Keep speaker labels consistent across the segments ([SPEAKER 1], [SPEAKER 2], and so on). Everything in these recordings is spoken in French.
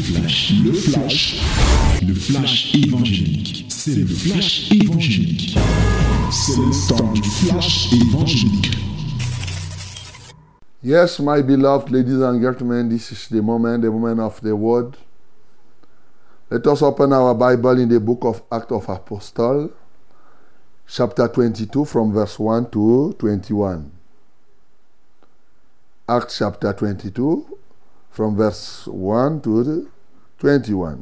[SPEAKER 1] le flash évangélique. C'est le flash évangélique. C'est le temps du flash évangélique.
[SPEAKER 2] Yes, my beloved ladies and gentlemen, this is the moment, the moment of the word. Let us open our Bible in the book of Acts of Apostles, chapter 22, from verse 1 to 21. Acts chapter 22, from verse 1 to 21.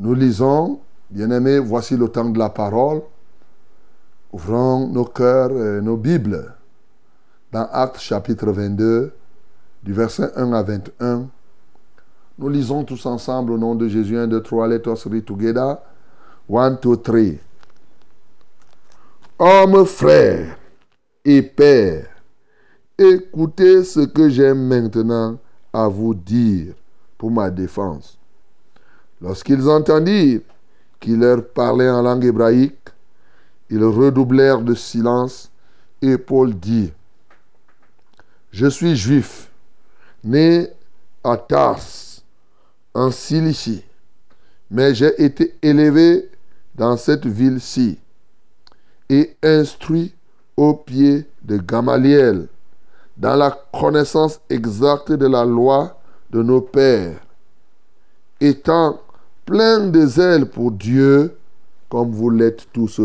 [SPEAKER 2] Nous lisons, bien-aimés, voici le temps de la parole. Ouvrons nos cœurs et nos Bibles dans Actes chapitre 22, du verset 1 à 21. Nous lisons tous ensemble au nom de Jésus 1, 2, 3, let us read together. 1, 2, 3. Hommes, frères et pères, écoutez ce que j'ai maintenant à vous dire pour ma défense. Lorsqu'ils entendirent qu'il leur parlait en langue hébraïque, ils redoublèrent de silence et Paul dit, Je suis juif, né à Tars, en Cilicie, mais j'ai été élevé dans cette ville-ci et instruit au pied de Gamaliel dans la connaissance exacte de la loi de nos pères, étant plein de zèle pour Dieu, comme vous l'êtes tous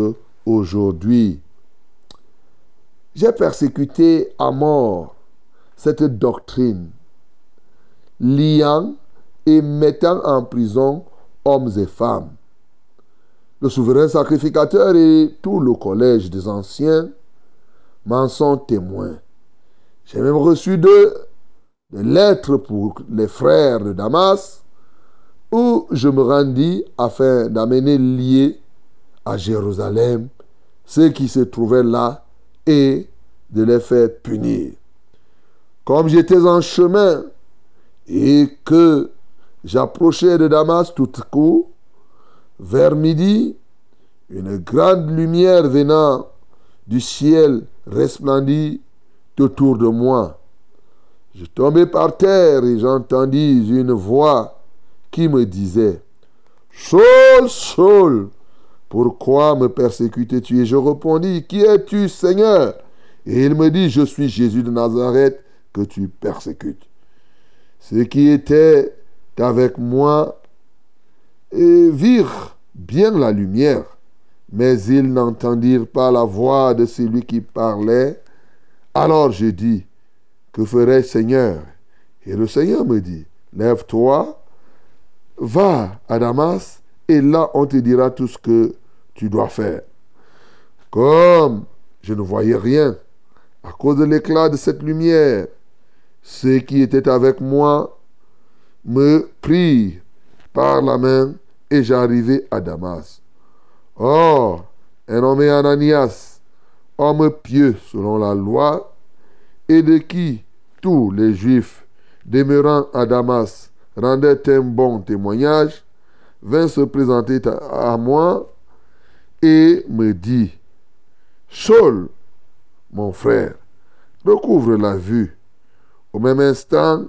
[SPEAKER 2] aujourd'hui. J'ai persécuté à mort cette doctrine, liant et mettant en prison hommes et femmes. Le souverain sacrificateur et tout le collège des anciens m'en sont témoins. J'ai même reçu deux lettres pour les frères de Damas, où je me rendis afin d'amener liés à Jérusalem ceux qui se trouvaient là et de les faire punir. Comme j'étais en chemin et que j'approchais de Damas tout coup, vers midi, une grande lumière venant du ciel resplendit autour de moi. Je tombai par terre et j'entendis une voix qui me disait, Saul, Saul, pourquoi me persécutes-tu? Et je répondis, Qui es-tu, Seigneur? Et il me dit, Je suis Jésus de Nazareth que tu persécutes. Ceux qui étaient avec moi virent bien la lumière, mais ils n'entendirent pas la voix de celui qui parlait. Alors je dis, que ferai Seigneur? Et le Seigneur me dit, lève-toi, va à Damas, et là on te dira tout ce que tu dois faire. Comme je ne voyais rien, à cause de l'éclat de cette lumière, ceux qui étaient avec moi me prirent par la main et j'arrivai à Damas. Or, un homme Ananias, homme pieux selon la loi, et de qui tous les Juifs demeurant à Damas rendaient un bon témoignage, vint se présenter à moi et me dit, Saul, mon frère, recouvre la vue. Au même instant,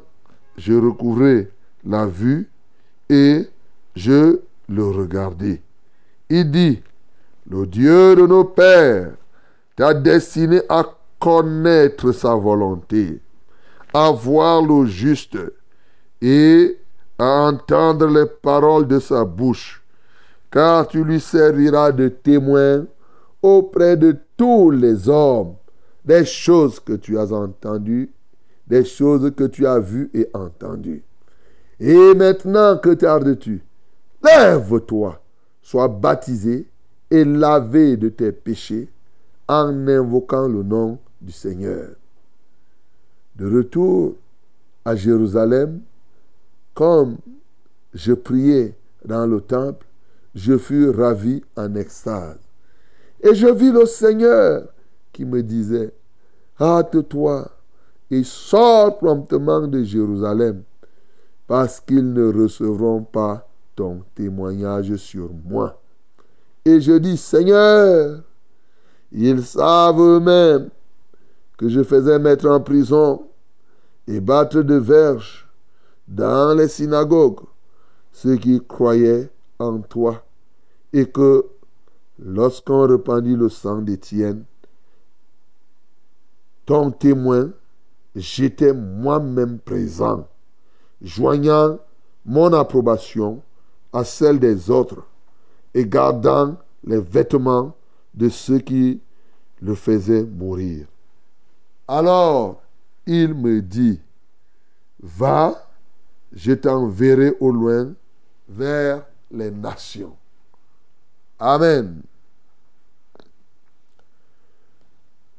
[SPEAKER 2] je recouvrais la vue et je le regardais. Il dit, le Dieu de nos pères t'a destiné à connaître sa volonté, à voir le juste et à entendre les paroles de sa bouche, car tu lui serviras de témoin auprès de tous les hommes des choses que tu as entendues, des choses que tu as vues et entendues. Et maintenant que tardes-tu Lève-toi, sois baptisé et lavé de tes péchés en invoquant le nom du Seigneur. De retour à Jérusalem, comme je priais dans le temple, je fus ravi en extase. Et je vis le Seigneur qui me disait, hâte-toi et sors promptement de Jérusalem, parce qu'ils ne recevront pas ton témoignage sur moi. Et je dis, Seigneur, ils savent eux-mêmes que je faisais mettre en prison et battre de verge dans les synagogues ceux qui croyaient en toi et que lorsqu'on répandit le sang d'Étienne, ton témoin, j'étais moi-même présent, joignant mon approbation à celle des autres et gardant les vêtements de ceux qui le faisaient mourir. Alors il me dit, va, je t'enverrai au loin vers les nations. Amen.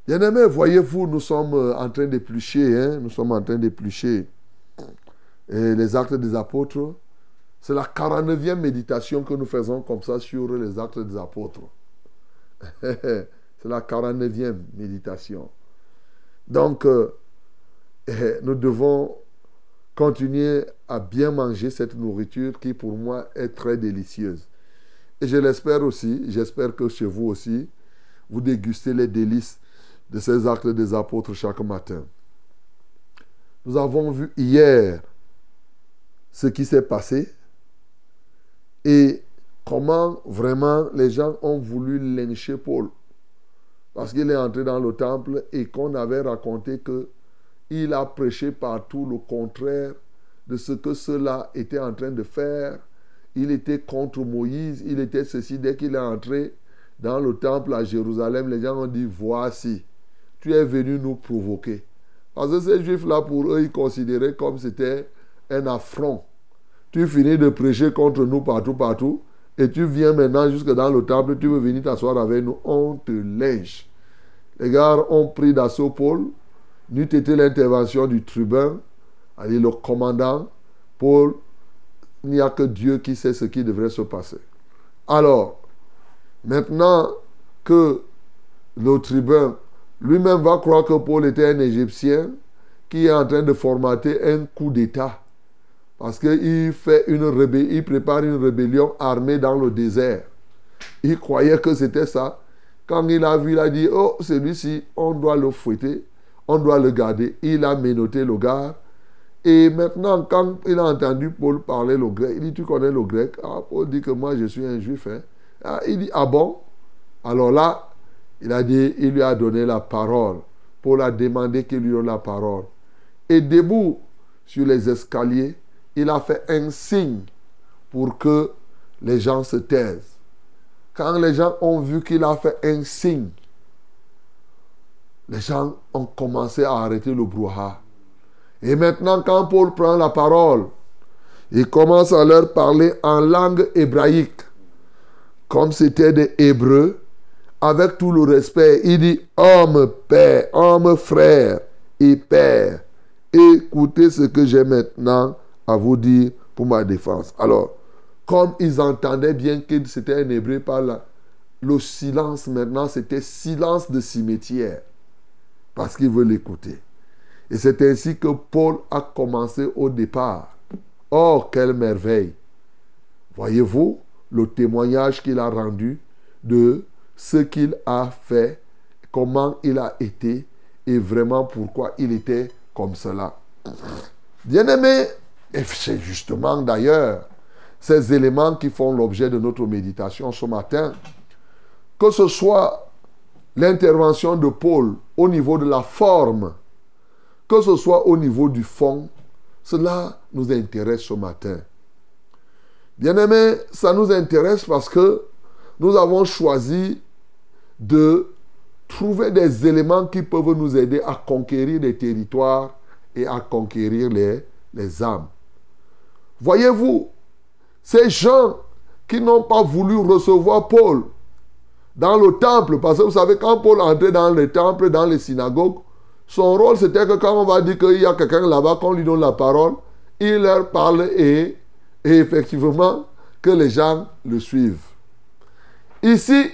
[SPEAKER 2] Bien-aimés, voyez-vous, nous sommes en train d'éplucher, hein? nous sommes en train d'éplucher les actes des apôtres. C'est la 49e méditation que nous faisons comme ça sur les actes des apôtres. C'est la 49e méditation. Donc, euh, nous devons continuer à bien manger cette nourriture qui pour moi est très délicieuse. Et je l'espère aussi, j'espère que chez vous aussi, vous dégustez les délices de ces actes des apôtres chaque matin. Nous avons vu hier ce qui s'est passé et comment vraiment les gens ont voulu lyncher Paul? Parce qu'il est entré dans le temple et qu'on avait raconté que il a prêché partout le contraire de ce que ceux-là étaient en train de faire. Il était contre Moïse, il était ceci. Dès qu'il est entré dans le temple à Jérusalem, les gens ont dit, voici, tu es venu nous provoquer. Parce que ces juifs-là, pour eux, ils considéraient comme c'était un affront. Tu finis de prêcher contre nous partout, partout, et tu viens maintenant jusque dans le temple, tu veux venir t'asseoir avec nous, on te lèche. Les gars ont pris d'assaut Paul, n'eût été l'intervention du tribun, le commandant, Paul, il n'y a que Dieu qui sait ce qui devrait se passer. Alors, maintenant que le tribun lui-même va croire que Paul était un Égyptien qui est en train de formater un coup d'État. Parce qu'il fait une il prépare une rébellion armée dans le désert. Il croyait que c'était ça. Quand il a vu, il a dit, oh, celui-ci, on doit le fouetter, on doit le garder. Il a menotté le gars. Et maintenant, quand il a entendu Paul parler le grec, il dit, tu connais le grec ah, Paul dit que moi, je suis un juif. Hein. Ah, il dit, ah bon Alors là, il a dit, il lui a donné la parole. Paul a demandé qu'il lui donne la parole. Et debout sur les escaliers, il a fait un signe pour que les gens se taisent. Quand les gens ont vu qu'il a fait un signe, les gens ont commencé à arrêter le brouhaha. Et maintenant, quand Paul prend la parole, il commence à leur parler en langue hébraïque, comme c'était des Hébreux, avec tout le respect. Il dit, homme, père, homme, frère et père, écoutez ce que j'ai maintenant à vous dire pour ma défense. Alors, comme ils entendaient bien que c'était un hébreu par là, le silence maintenant, c'était silence de cimetière. Parce qu'ils veulent l'écouter. Et c'est ainsi que Paul a commencé au départ. Oh, quelle merveille! Voyez-vous le témoignage qu'il a rendu de ce qu'il a fait, comment il a été et vraiment pourquoi il était comme cela. Bien-aimé, et c'est justement d'ailleurs ces éléments qui font l'objet de notre méditation ce matin. Que ce soit l'intervention de Paul au niveau de la forme, que ce soit au niveau du fond, cela nous intéresse ce matin. Bien aimé, ça nous intéresse parce que nous avons choisi de trouver des éléments qui peuvent nous aider à conquérir les territoires et à conquérir les, les âmes. Voyez-vous, ces gens qui n'ont pas voulu recevoir Paul dans le temple, parce que vous savez, quand Paul entrait dans le temple, dans les synagogues, son rôle c'était que quand on va dire qu'il y a quelqu'un là-bas, qu'on lui donne la parole, il leur parle et, effectivement que les gens le suivent. Ici,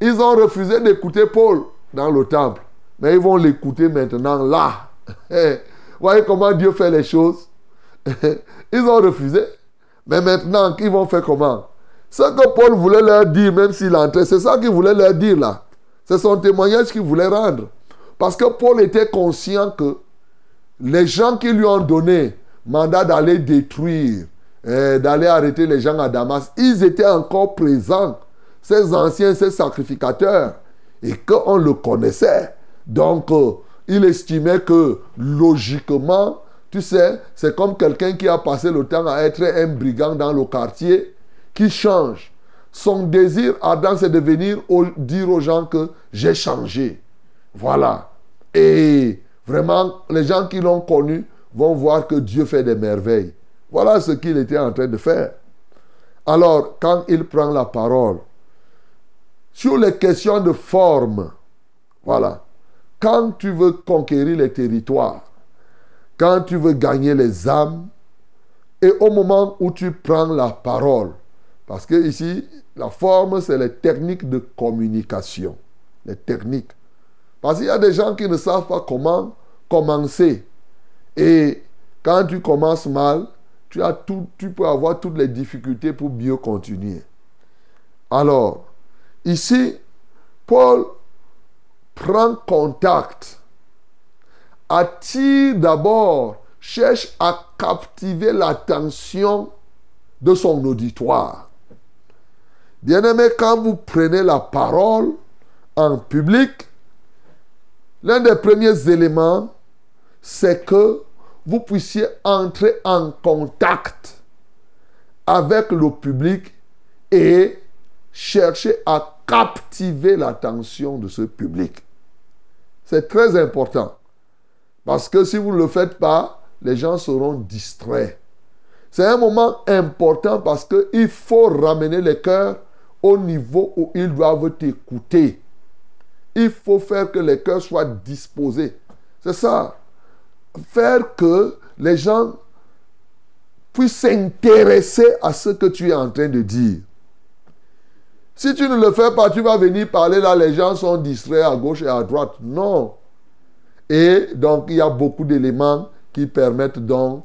[SPEAKER 2] ils ont refusé d'écouter Paul dans le temple, mais ils vont l'écouter maintenant là. Voyez comment Dieu fait les choses. Ils ont refusé. Mais maintenant, ils vont faire comment? Ce que Paul voulait leur dire, même s'il entrait, c'est ça qu'il voulait leur dire là. C'est son témoignage qu'il voulait rendre. Parce que Paul était conscient que les gens qui lui ont donné mandat d'aller détruire, euh, d'aller arrêter les gens à Damas, ils étaient encore présents, ces anciens, ces sacrificateurs, et qu'on le connaissait. Donc, euh, il estimait que logiquement, tu sais, c'est comme quelqu'un qui a passé le temps à être un brigand dans le quartier, qui change. Son désir ardent, c'est de venir dire aux gens que j'ai changé. Voilà. Et vraiment, les gens qui l'ont connu vont voir que Dieu fait des merveilles. Voilà ce qu'il était en train de faire. Alors, quand il prend la parole, sur les questions de forme, voilà, quand tu veux conquérir les territoires, quand tu veux gagner les âmes, et au moment où tu prends la parole, parce que ici, la forme, c'est les techniques de communication. Les techniques. Parce qu'il y a des gens qui ne savent pas comment commencer. Et quand tu commences mal, tu, as tout, tu peux avoir toutes les difficultés pour mieux continuer. Alors, ici, Paul prend contact, attire d'abord, cherche à captiver l'attention de son auditoire. Bien-aimé, quand vous prenez la parole en public, l'un des premiers éléments, c'est que vous puissiez entrer en contact avec le public et chercher à captiver l'attention de ce public. C'est très important. Parce que si vous ne le faites pas, les gens seront distraits. C'est un moment important parce qu'il faut ramener les cœurs au niveau où ils doivent t'écouter. Il faut faire que les cœurs soient disposés. C'est ça. Faire que les gens puissent s'intéresser à ce que tu es en train de dire. Si tu ne le fais pas, tu vas venir parler là, les gens sont distraits à gauche et à droite. Non. Et donc, il y a beaucoup d'éléments qui permettent donc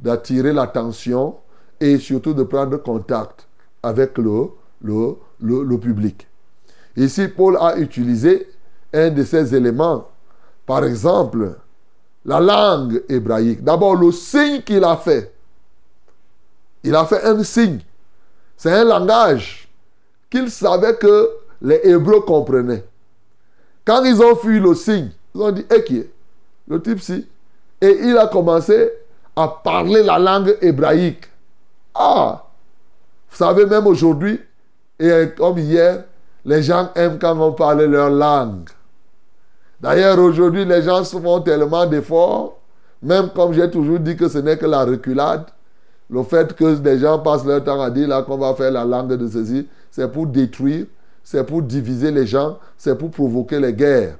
[SPEAKER 2] d'attirer l'attention et surtout de prendre contact avec le, le, le, public. Ici, Paul a utilisé un de ces éléments. Par exemple, la langue hébraïque. D'abord, le signe qu'il a fait. Il a fait un signe. C'est un langage qu'il savait que les Hébreux comprenaient. Quand ils ont fui le signe, ils ont dit, eh qui est? Le type si. Et il a commencé à parler la langue hébraïque. Ah vous savez, même aujourd'hui, et comme hier, les gens aiment quand on parle leur langue. D'ailleurs, aujourd'hui, les gens font tellement d'efforts, même comme j'ai toujours dit que ce n'est que la reculade, le fait que des gens passent leur temps à dire là qu'on va faire la langue de ceci, c'est pour détruire, c'est pour diviser les gens, c'est pour provoquer les guerres.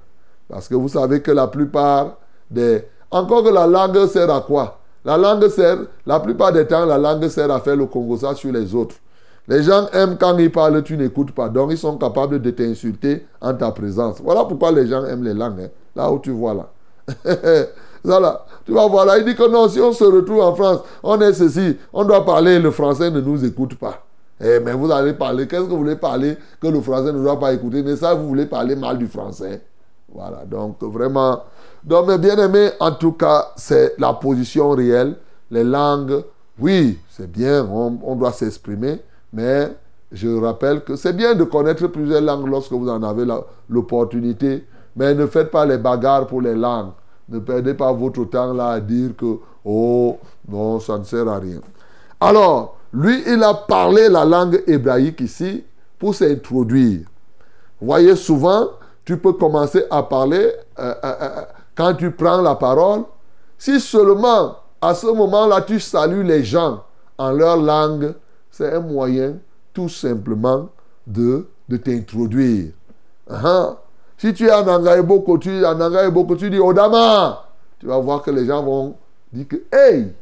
[SPEAKER 2] Parce que vous savez que la plupart des... Encore que la langue sert à quoi? La langue sert, la plupart des temps, la langue sert à faire le Congo sur les autres. Les gens aiment quand ils parlent, tu n'écoutes pas. Donc, ils sont capables de t'insulter en ta présence. Voilà pourquoi les gens aiment les langues. Hein. Là où tu vois là. voilà. Tu vas voir là. Il dit que non, si on se retrouve en France, on est ceci. On doit parler, le français ne nous écoute pas. Eh, mais vous allez parler. Qu'est-ce que vous voulez parler que le français ne doit pas écouter? Mais ça, vous voulez parler mal du français. Voilà. Donc, vraiment. Donc, mes bien-aimés, en tout cas, c'est la position réelle. Les langues, oui, c'est bien. on doit s'exprimer. Mais je rappelle que c'est bien de connaître plusieurs langues lorsque vous en avez l'opportunité, mais ne faites pas les bagarres pour les langues. Ne perdez pas votre temps là à dire que, oh, non, ça ne sert à rien. Alors, lui, il a parlé la langue hébraïque ici pour s'introduire. Voyez, souvent, tu peux commencer à parler euh, euh, euh, quand tu prends la parole. Si seulement à ce moment-là, tu salues les gens en leur langue, c'est un moyen tout simplement de, de t'introduire. Uh-huh. Si tu es en Angaïboko, tu en tu dis Odama, tu vas voir que les gens vont dire que hey,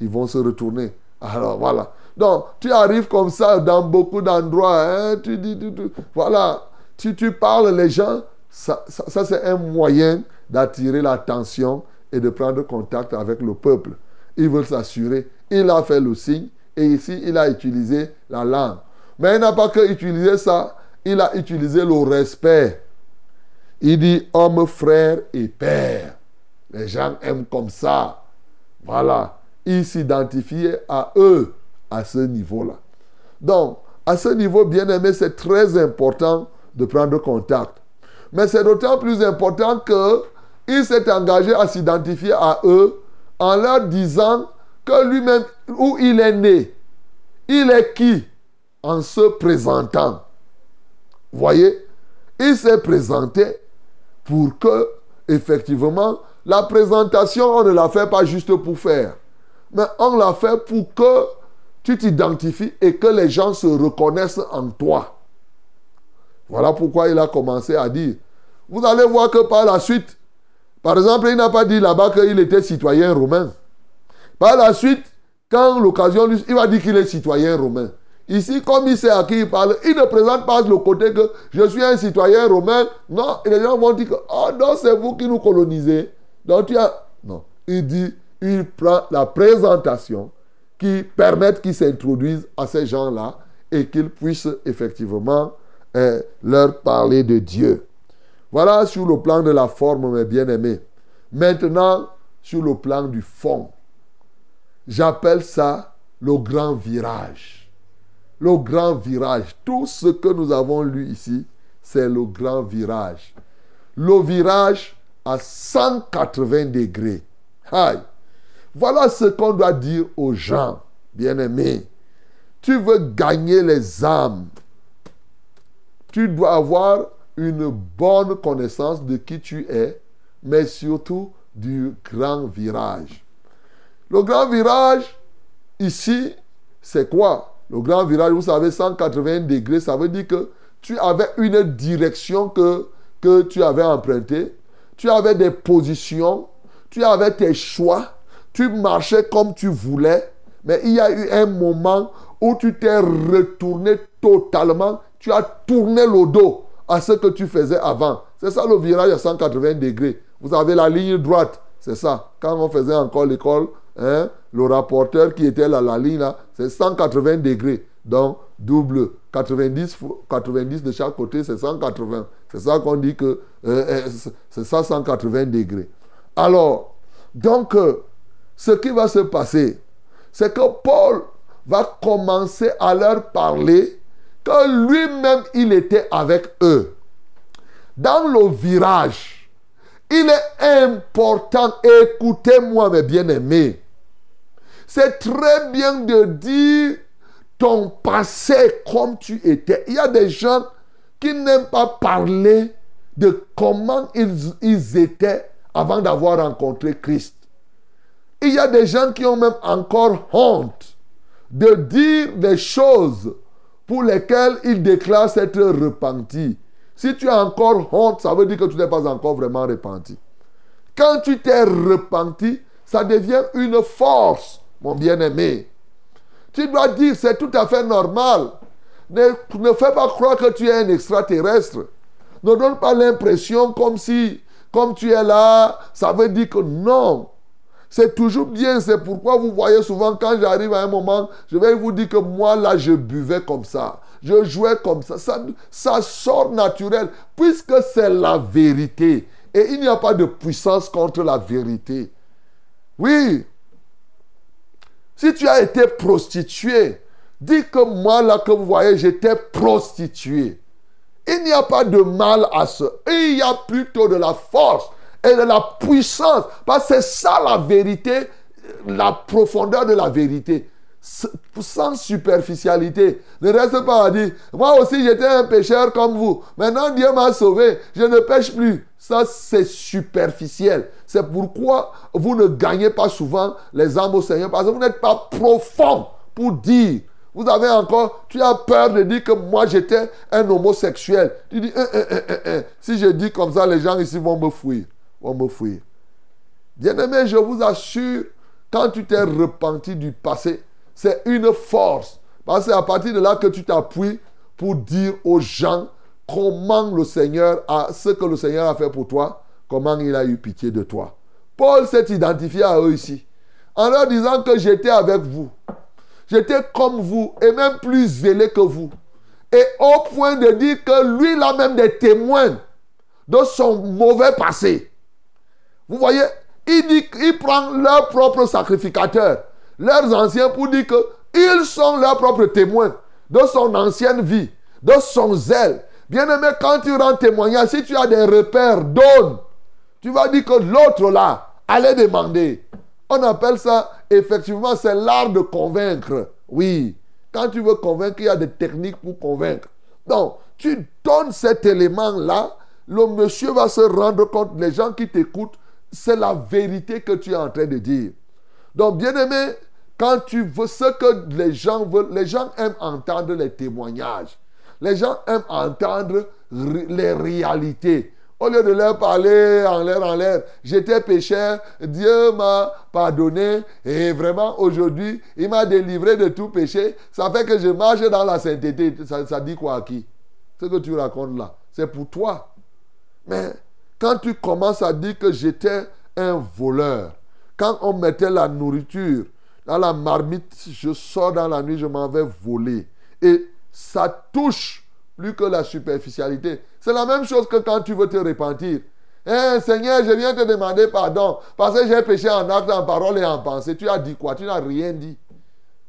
[SPEAKER 2] ils vont se retourner. Alors voilà. Donc, tu arrives comme ça dans beaucoup d'endroits. Hein, tu dis, voilà. Si tu parles les gens, ça, c'est un moyen d'attirer l'attention et de prendre contact avec le peuple. Ils veulent s'assurer. Il a fait le signe. Et ici, il a utilisé la langue. Mais il n'a pas que utilisé ça, il a utilisé le respect. Il dit homme, frère et père. Les gens aiment comme ça. Voilà. Il s'identifiait à eux à ce niveau-là. Donc, à ce niveau, bien aimé, c'est très important de prendre contact. Mais c'est d'autant plus important qu'il s'est engagé à s'identifier à eux en leur disant que lui-même, où il est né, il est qui en se présentant. Voyez, il s'est présenté pour que, effectivement, la présentation, on ne la fait pas juste pour faire, mais on la fait pour que tu t'identifies et que les gens se reconnaissent en toi. Voilà pourquoi il a commencé à dire. Vous allez voir que par la suite, par exemple, il n'a pas dit là-bas qu'il était citoyen romain. Par la suite, quand l'occasion lui... Il va dire qu'il est citoyen romain. Ici, comme il sait à qui il parle, il ne présente pas le côté que je suis un citoyen romain. Non, les gens vont dire que, oh non, c'est vous qui nous colonisez. Donc tu as... Non, il dit, il prend la présentation qui permette qu'ils s'introduisent à ces gens-là et qu'ils puissent effectivement eh, leur parler de Dieu. Voilà sur le plan de la forme, mes bien-aimés. Maintenant, sur le plan du fond. J'appelle ça le grand virage. Le grand virage. Tout ce que nous avons lu ici, c'est le grand virage. Le virage à 180 degrés. Aïe. Voilà ce qu'on doit dire aux gens, bien-aimés. Tu veux gagner les âmes. Tu dois avoir une bonne connaissance de qui tu es, mais surtout du grand virage. Le grand virage, ici, c'est quoi? Le grand virage, vous savez, 180 degrés, ça veut dire que tu avais une direction que, que tu avais empruntée, tu avais des positions, tu avais tes choix, tu marchais comme tu voulais, mais il y a eu un moment où tu t'es retourné totalement, tu as tourné le dos à ce que tu faisais avant. C'est ça le virage à 180 degrés. Vous avez la ligne droite, c'est ça. Quand on faisait encore l'école, Hein? le rapporteur qui était là, la ligne là, c'est 180 degrés. Donc, double. 90, 90 de chaque côté, c'est 180. C'est ça qu'on dit que euh, euh, c'est ça 180 degrés. Alors, donc, euh, ce qui va se passer, c'est que Paul va commencer à leur parler que lui-même, il était avec eux. Dans le virage, il est important, écoutez-moi mes bien-aimés, c'est très bien de dire ton passé comme tu étais. Il y a des gens qui n'aiment pas parler de comment ils, ils étaient avant d'avoir rencontré Christ. Il y a des gens qui ont même encore honte de dire des choses pour lesquelles ils déclarent s'être repentis. Si tu as encore honte, ça veut dire que tu n'es pas encore vraiment repenti. Quand tu t'es repenti, ça devient une force mon bien-aimé. Tu dois dire, c'est tout à fait normal. Ne, ne fais pas croire que tu es un extraterrestre. Ne donne pas l'impression comme si, comme tu es là, ça veut dire que non. C'est toujours bien, c'est pourquoi vous voyez souvent quand j'arrive à un moment, je vais vous dire que moi là, je buvais comme ça. Je jouais comme ça. Ça, sort naturel, puisque c'est la vérité. Et il n'y a pas de puissance contre la vérité. Oui, si tu as été prostituée, dis que moi, là, que vous voyez, j'étais prostituée. Il n'y a pas de mal à ce. Il y a plutôt de la force et de la puissance. Parce que c'est ça la vérité, la profondeur de la vérité. Sans superficialité. Ne reste pas à dire, moi aussi j'étais un pécheur comme vous. Maintenant Dieu m'a sauvé. Je ne pêche plus. Ça c'est superficiel. C'est pourquoi vous ne gagnez pas souvent les âmes au Seigneur parce que vous n'êtes pas profond pour dire. Vous avez encore, tu as peur de dire que moi j'étais un homosexuel. Tu dis, si je dis comme ça, les gens ici vont me fuir. Vont me fuir. Bien-aimé, je vous assure, quand tu t'es repenti du passé, c'est une force. Parce que c'est à partir de là que tu t'appuies pour dire aux gens comment le Seigneur a, ce que le Seigneur a fait pour toi, comment il a eu pitié de toi. Paul s'est identifié à eux ici, en leur disant que j'étais avec vous. J'étais comme vous et même plus zélé que vous. Et au point de dire que lui, il a même des témoins de son mauvais passé. Vous voyez, il, dit, il prend leur propre sacrificateur, leurs anciens, pour dire qu'ils sont leurs propres témoins de son ancienne vie, de son zèle. Bien-aimé, quand tu rends témoignage, si tu as des repères, donne. Tu vas dire que l'autre là allait demander. On appelle ça, effectivement, c'est l'art de convaincre. Oui. Quand tu veux convaincre, il y a des techniques pour convaincre. Donc, tu donnes cet élément-là, le monsieur va se rendre compte, les gens qui t'écoutent, c'est la vérité que tu es en train de dire. Donc, bien aimé, quand tu veux ce que les gens veulent, les gens aiment entendre les témoignages. Les gens aiment entendre les réalités. Au lieu de leur parler en l'air, en l'air, j'étais pécheur, Dieu m'a pardonné et vraiment aujourd'hui, il m'a délivré de tout péché. Ça fait que je marche dans la sainteté. Ça, ça dit quoi à qui? Ce que tu racontes là, c'est pour toi. Mais quand tu commences à dire que j'étais un voleur, quand on mettait la nourriture dans la marmite, je sors dans la nuit, je m'en vais voler. Et ça touche plus que la superficialité. C'est la même chose que quand tu veux te repentir. Eh, Seigneur, je viens te demander pardon parce que j'ai péché en acte, en parole et en pensée. Tu as dit quoi? Tu n'as rien dit.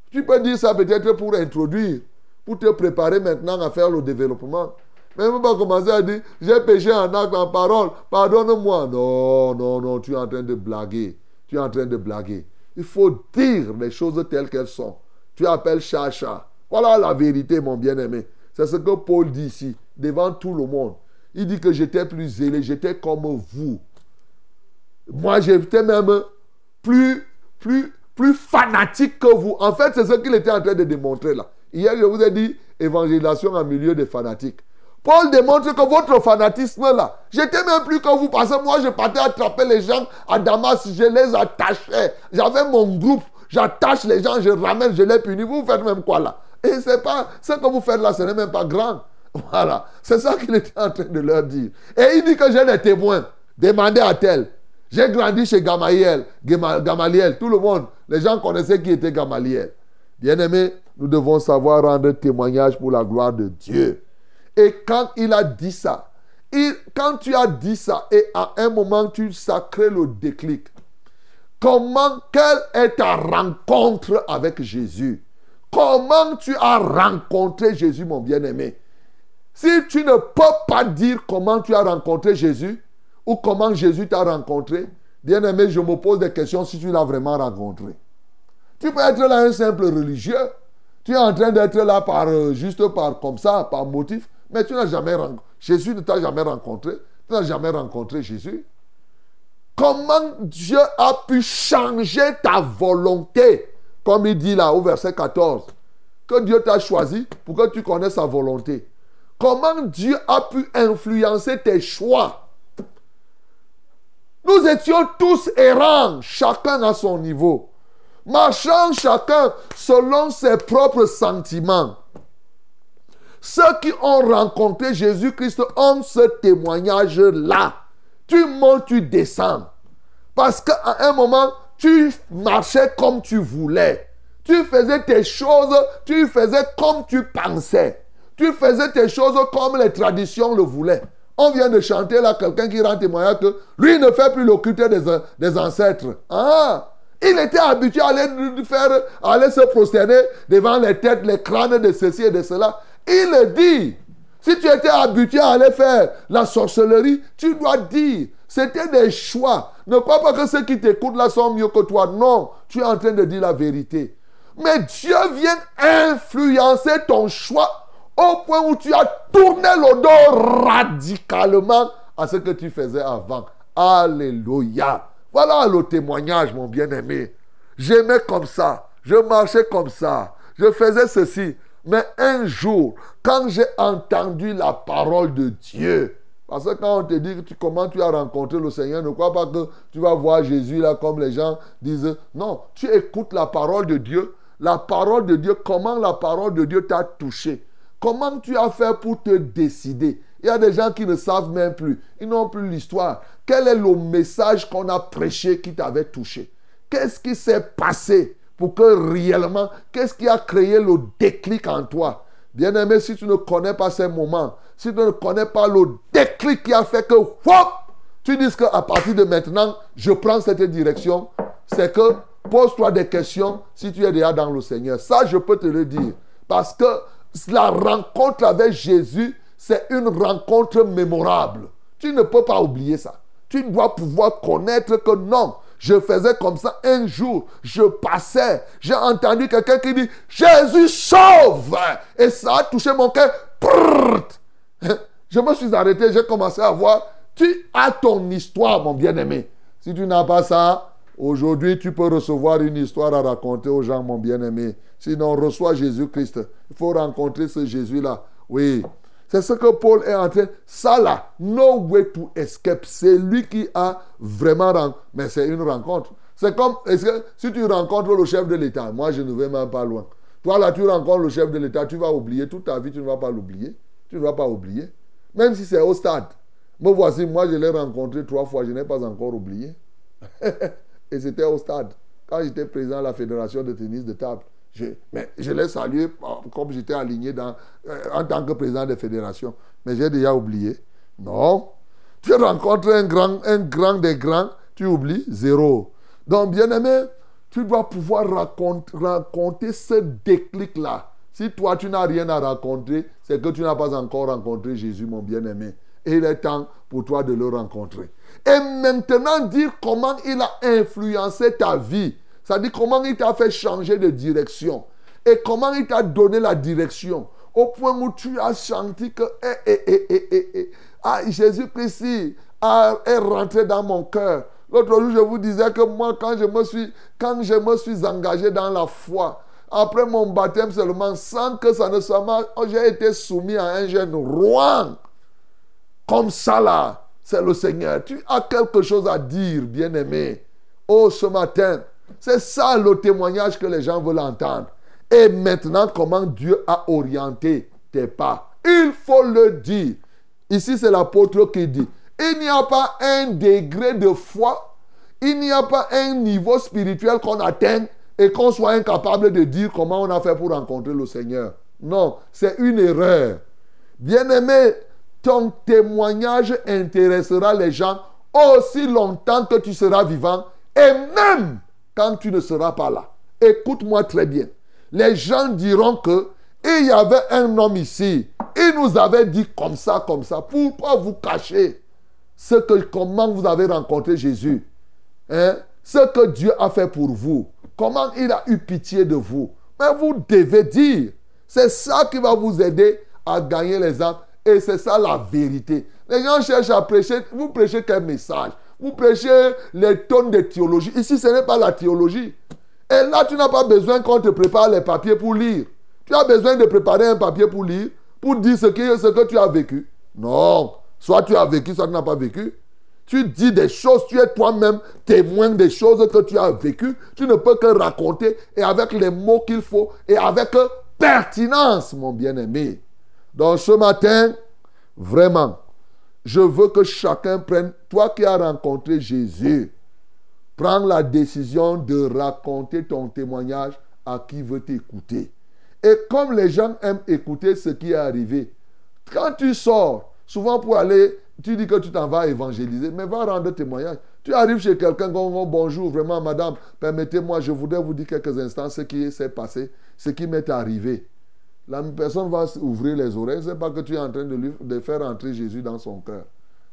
[SPEAKER 2] Tu peux dire ça peut-être pour introduire, pour te préparer maintenant à faire le développement. Ne pas commencer à dire, j'ai péché en acte, en parole, pardonne-moi. Non, non, non, tu es en train de blaguer. Tu es en train de blaguer. Il faut dire les choses telles qu'elles sont. Tu appelles chacha. Voilà la vérité, mon bien-aimé. C'est ce que Paul dit ici, devant tout le monde. Il dit que j'étais plus zélé, j'étais comme vous. Moi, j'étais même plus, plus, plus fanatique que vous. En fait, c'est ce qu'il était en train de démontrer là. Hier, je vous ai dit évangélisation en milieu des fanatiques. Paul démontre que votre fanatisme là, j'étais même plus que vous parce que moi je partais attraper les gens à Damas, je les attachais. J'avais mon groupe, j'attache les gens, je ramène, je les punis. Vous faites même quoi là? Et c'est pas, ce que vous faites là, ce n'est même pas grand. Voilà, c'est ça qu'il était en train de leur dire. Et il dit que j'ai des témoins. Demandez à tel. J'ai grandi chez Gamaliel, Gamaliel, tout le monde. Les gens connaissaient qui était Gamaliel. Bien-aimés, nous devons savoir rendre témoignage pour la gloire de Dieu. Et quand il a dit ça, quand tu as dit ça et à un moment tu sacré le déclic, comment, quelle est ta rencontre avec Jésus? Comment tu as rencontré Jésus, mon bien-aimé? Si tu ne peux pas dire comment tu as rencontré Jésus ou comment Jésus t'a rencontré, bien-aimé, je me pose des questions si tu l'as vraiment rencontré. Tu peux être là un simple religieux. Tu es en train d'être là par, euh, juste par comme ça, par motif. Mais tu n'as jamais rencontré. Jésus ne t'a jamais rencontré. Tu n'as jamais rencontré Jésus. Comment Dieu a pu changer ta volonté? Comme il dit là au verset 14. Que Dieu t'a choisi pour que tu connaisses sa volonté. Comment Dieu a pu influencer tes choix? Nous étions tous errants, chacun à son niveau. Marchant chacun selon ses propres sentiments. Ceux qui ont rencontré Jésus-Christ ont ce témoignage-là. Tu montes, tu descends. Parce qu'à un moment, tu marchais comme tu voulais. Tu faisais tes choses, tu faisais comme tu pensais. Tu faisais tes choses comme les traditions le voulaient. On vient de chanter là quelqu'un qui rend témoignage que lui ne fait plus le des ancêtres. Ah! Il était habitué à aller, faire, à aller se prosterner devant les têtes, les crânes de ceci et de cela. Il dit. Si tu étais habitué à aller faire la sorcellerie, tu dois dire. C'était des choix. Ne crois pas que ceux qui t'écoutent là sont mieux que toi. Non, tu es en train de dire la vérité. Mais Dieu vient influencer ton choix au point où tu as tourné le dos radicalement à ce que tu faisais avant. Alléluia. Voilà le témoignage, mon bien-aimé. J'aimais comme ça. Je marchais comme ça. Je faisais ceci. Mais un jour, quand j'ai entendu la parole de Dieu, parce que quand on te dit comment tu as rencontré le Seigneur, ne crois pas que tu vas voir Jésus là comme les gens disent. Non, tu écoutes la parole de Dieu. La parole de Dieu, comment la parole de Dieu t'a touché? Comment tu as fait pour te décider? Il y a des gens qui ne savent même plus. Ils n'ont plus l'histoire. Quel est le message qu'on a prêché qui t'avait touché? Qu'est-ce qui s'est passé? Pour que réellement, qu'est-ce qui a créé le déclic en toi? Bien-aimé, si tu ne connais pas ces moments, si tu ne connais pas le déclic qui a fait que, tu dises qu'à partir de maintenant, je prends cette direction, c'est que pose-toi des questions si tu es déjà dans le Seigneur. Ça, je peux te le dire. Parce que la rencontre avec Jésus, c'est une rencontre mémorable. Tu ne peux pas oublier ça. Tu dois pouvoir connaître que non, je faisais comme ça un jour, je passais, j'ai entendu quelqu'un qui dit Jésus sauve Et ça a touché mon cœur. Je me suis arrêté, j'ai commencé à voir. Tu as ton histoire, mon bien-aimé. Si tu n'as pas ça, aujourd'hui, tu peux recevoir une histoire à raconter aux gens, mon bien-aimé. Sinon, reçois Jésus-Christ. Il faut rencontrer ce Jésus-là. Oui. C'est ce que Paul est en train. Ça là, no way to escape. C'est lui qui a vraiment. Mais c'est une rencontre. C'est comme. Si tu rencontres le chef de l'État, moi je ne vais même pas loin. Toi là, tu rencontres le chef de l'État, tu vas oublier toute ta vie, tu ne vas pas l'oublier. Tu ne vas pas oublier. Même si c'est au stade. Me voici, moi je l'ai rencontré trois fois, je n'ai pas encore oublié. Et c'était au stade. Quand j'étais président de la fédération de tennis de table. Je, mais je l'ai salué euh, comme j'étais aligné euh, en tant que président de fédération. Mais j'ai déjà oublié. Non. Tu rencontres un grand, un grand des grands, tu oublies zéro. Donc, bien aimé, tu dois pouvoir raconter, raconter ce déclic-là. Si toi, tu n'as rien à raconter, c'est que tu n'as pas encore rencontré Jésus, mon bien-aimé. Et il est temps pour toi de le rencontrer. Et maintenant, dire comment il a influencé ta vie. C'est-à-dire comment il t'a fait changer de direction. Et comment il t'a donné la direction. Au point où tu as senti que eh, eh, eh, ah, Jésus-Christ est rentré dans mon cœur. L'autre jour, je vous disais que moi, quand je me suis, quand je me suis engagé dans la foi, après mon baptême seulement, sans que ça ne soit mal, j'ai été soumis à un jeune roi. Comme ça là, c'est le Seigneur. Tu as quelque chose à dire, bien-aimé. Oh, ce matin, c'est ça le témoignage que les gens veulent entendre. Et maintenant, comment Dieu a orienté tes pas. Il faut le dire. Ici, c'est l'apôtre qui dit, il n'y a pas un degré de foi, il n'y a pas un niveau spirituel qu'on atteint et qu'on soit incapable de dire comment on a fait pour rencontrer le Seigneur. Non, c'est une erreur. Bien-aimé, ton témoignage intéressera les gens aussi longtemps que tu seras vivant et même quand tu ne seras pas là. Écoute-moi très bien. Les gens diront que il y avait un homme ici. Il nous avait dit comme ça, comme ça. Pourquoi vous cacher ce que, comment vous avez rencontré Jésus hein? Ce que Dieu a fait pour vous. Comment il a eu pitié de vous. Mais vous devez dire. C'est ça qui va vous aider à gagner les âmes. Et c'est ça la vérité. Les gens cherchent à prêcher. Vous prêchez quel message? Vous prêchez les tonnes de théologie. Ici, ce n'est pas la théologie. Et là, tu n'as pas besoin qu'on te prépare les papiers pour lire. Tu as besoin de préparer un papier pour lire, pour dire ce que, ce que tu as vécu. Non. Soit tu as vécu, soit tu n'as pas vécu. Tu dis des choses, tu es toi-même témoin des choses que tu as vécues. Tu ne peux que raconter et avec les mots qu'il faut et avec pertinence, mon bien-aimé. Donc ce matin, vraiment, je veux que chacun prenne, toi qui as rencontré Jésus, prends la décision de raconter ton témoignage à qui veut t'écouter. Et comme les gens aiment écouter ce qui est arrivé, quand tu sors, souvent pour aller, tu dis que tu t'en vas évangéliser, mais va rendre témoignage. Tu arrives chez quelqu'un, bonjour, vraiment, madame, permettez-moi, je voudrais vous dire quelques instants ce qui s'est passé, ce qui m'est arrivé. La personne va ouvrir les oreilles. Ce n'est pas que tu es en train de, lui, de faire entrer Jésus dans son cœur.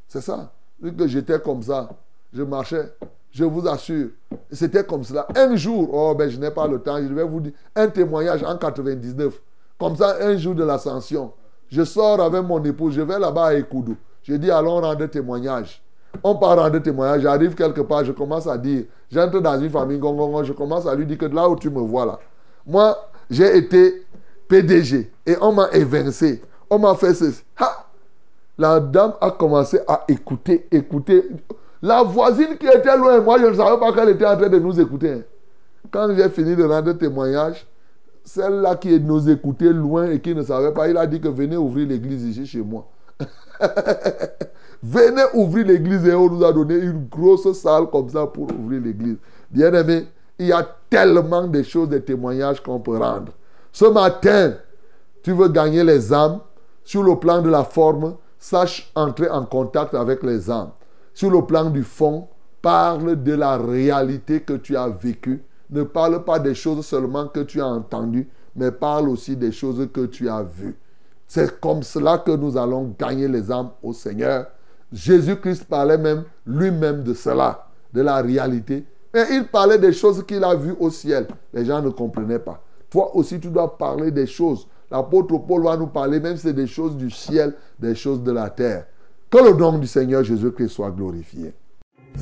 [SPEAKER 2] C'est ça. Que j'étais comme ça, je marchais, je vous assure. C'était comme cela. Un jour, oh ben je n'ai pas le temps, je vais vous dire un témoignage en 99. Comme ça, un jour de l'ascension. Je sors avec mon épouse, je vais là-bas à Ekoudou. Je dis allons rendre témoignage. On part rendre témoignage, j'arrive quelque part, je commence à dire, j'entre dans une famille, je commence à lui dire que là où tu me vois là, moi j'ai été PDG. Et on m'a évincé. On m'a fait ceci. La dame a commencé à écouter, écouter. La voisine qui était loin, moi je ne savais pas qu'elle était en train de nous écouter. Quand j'ai fini de rendre témoignage, celle-là qui nous écoutait loin et qui ne savait pas, il a dit que venez ouvrir l'église ici chez moi. venez ouvrir l'église et on nous a donné une grosse salle comme ça pour ouvrir l'église. Bien aimé, il y a tellement de choses, de témoignages qu'on peut rendre. Ce matin, tu veux gagner les âmes sur le plan de la forme, sache entrer en contact avec les âmes. sur le plan du fond, parle de la réalité que tu as vécue. Ne parle pas des choses seulement que tu as entendues, mais parle aussi des choses que tu as vues. C'est comme cela que nous allons gagner les âmes au Seigneur. Jésus-Christ parlait même lui-même de cela, de la réalité. Mais il parlait des choses qu'il a vues au ciel. Les gens ne comprenaient pas. Toi aussi, tu dois parler des choses. L'apôtre Paul va nous parler, même c'est des choses du ciel, des choses de la terre. Que le nom du Seigneur Jésus-Christ soit glorifié.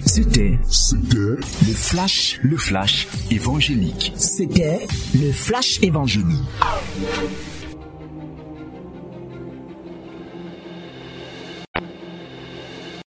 [SPEAKER 3] C'était
[SPEAKER 1] C'était
[SPEAKER 3] le flash, le flash évangélique.
[SPEAKER 4] C'était le flash évangélique.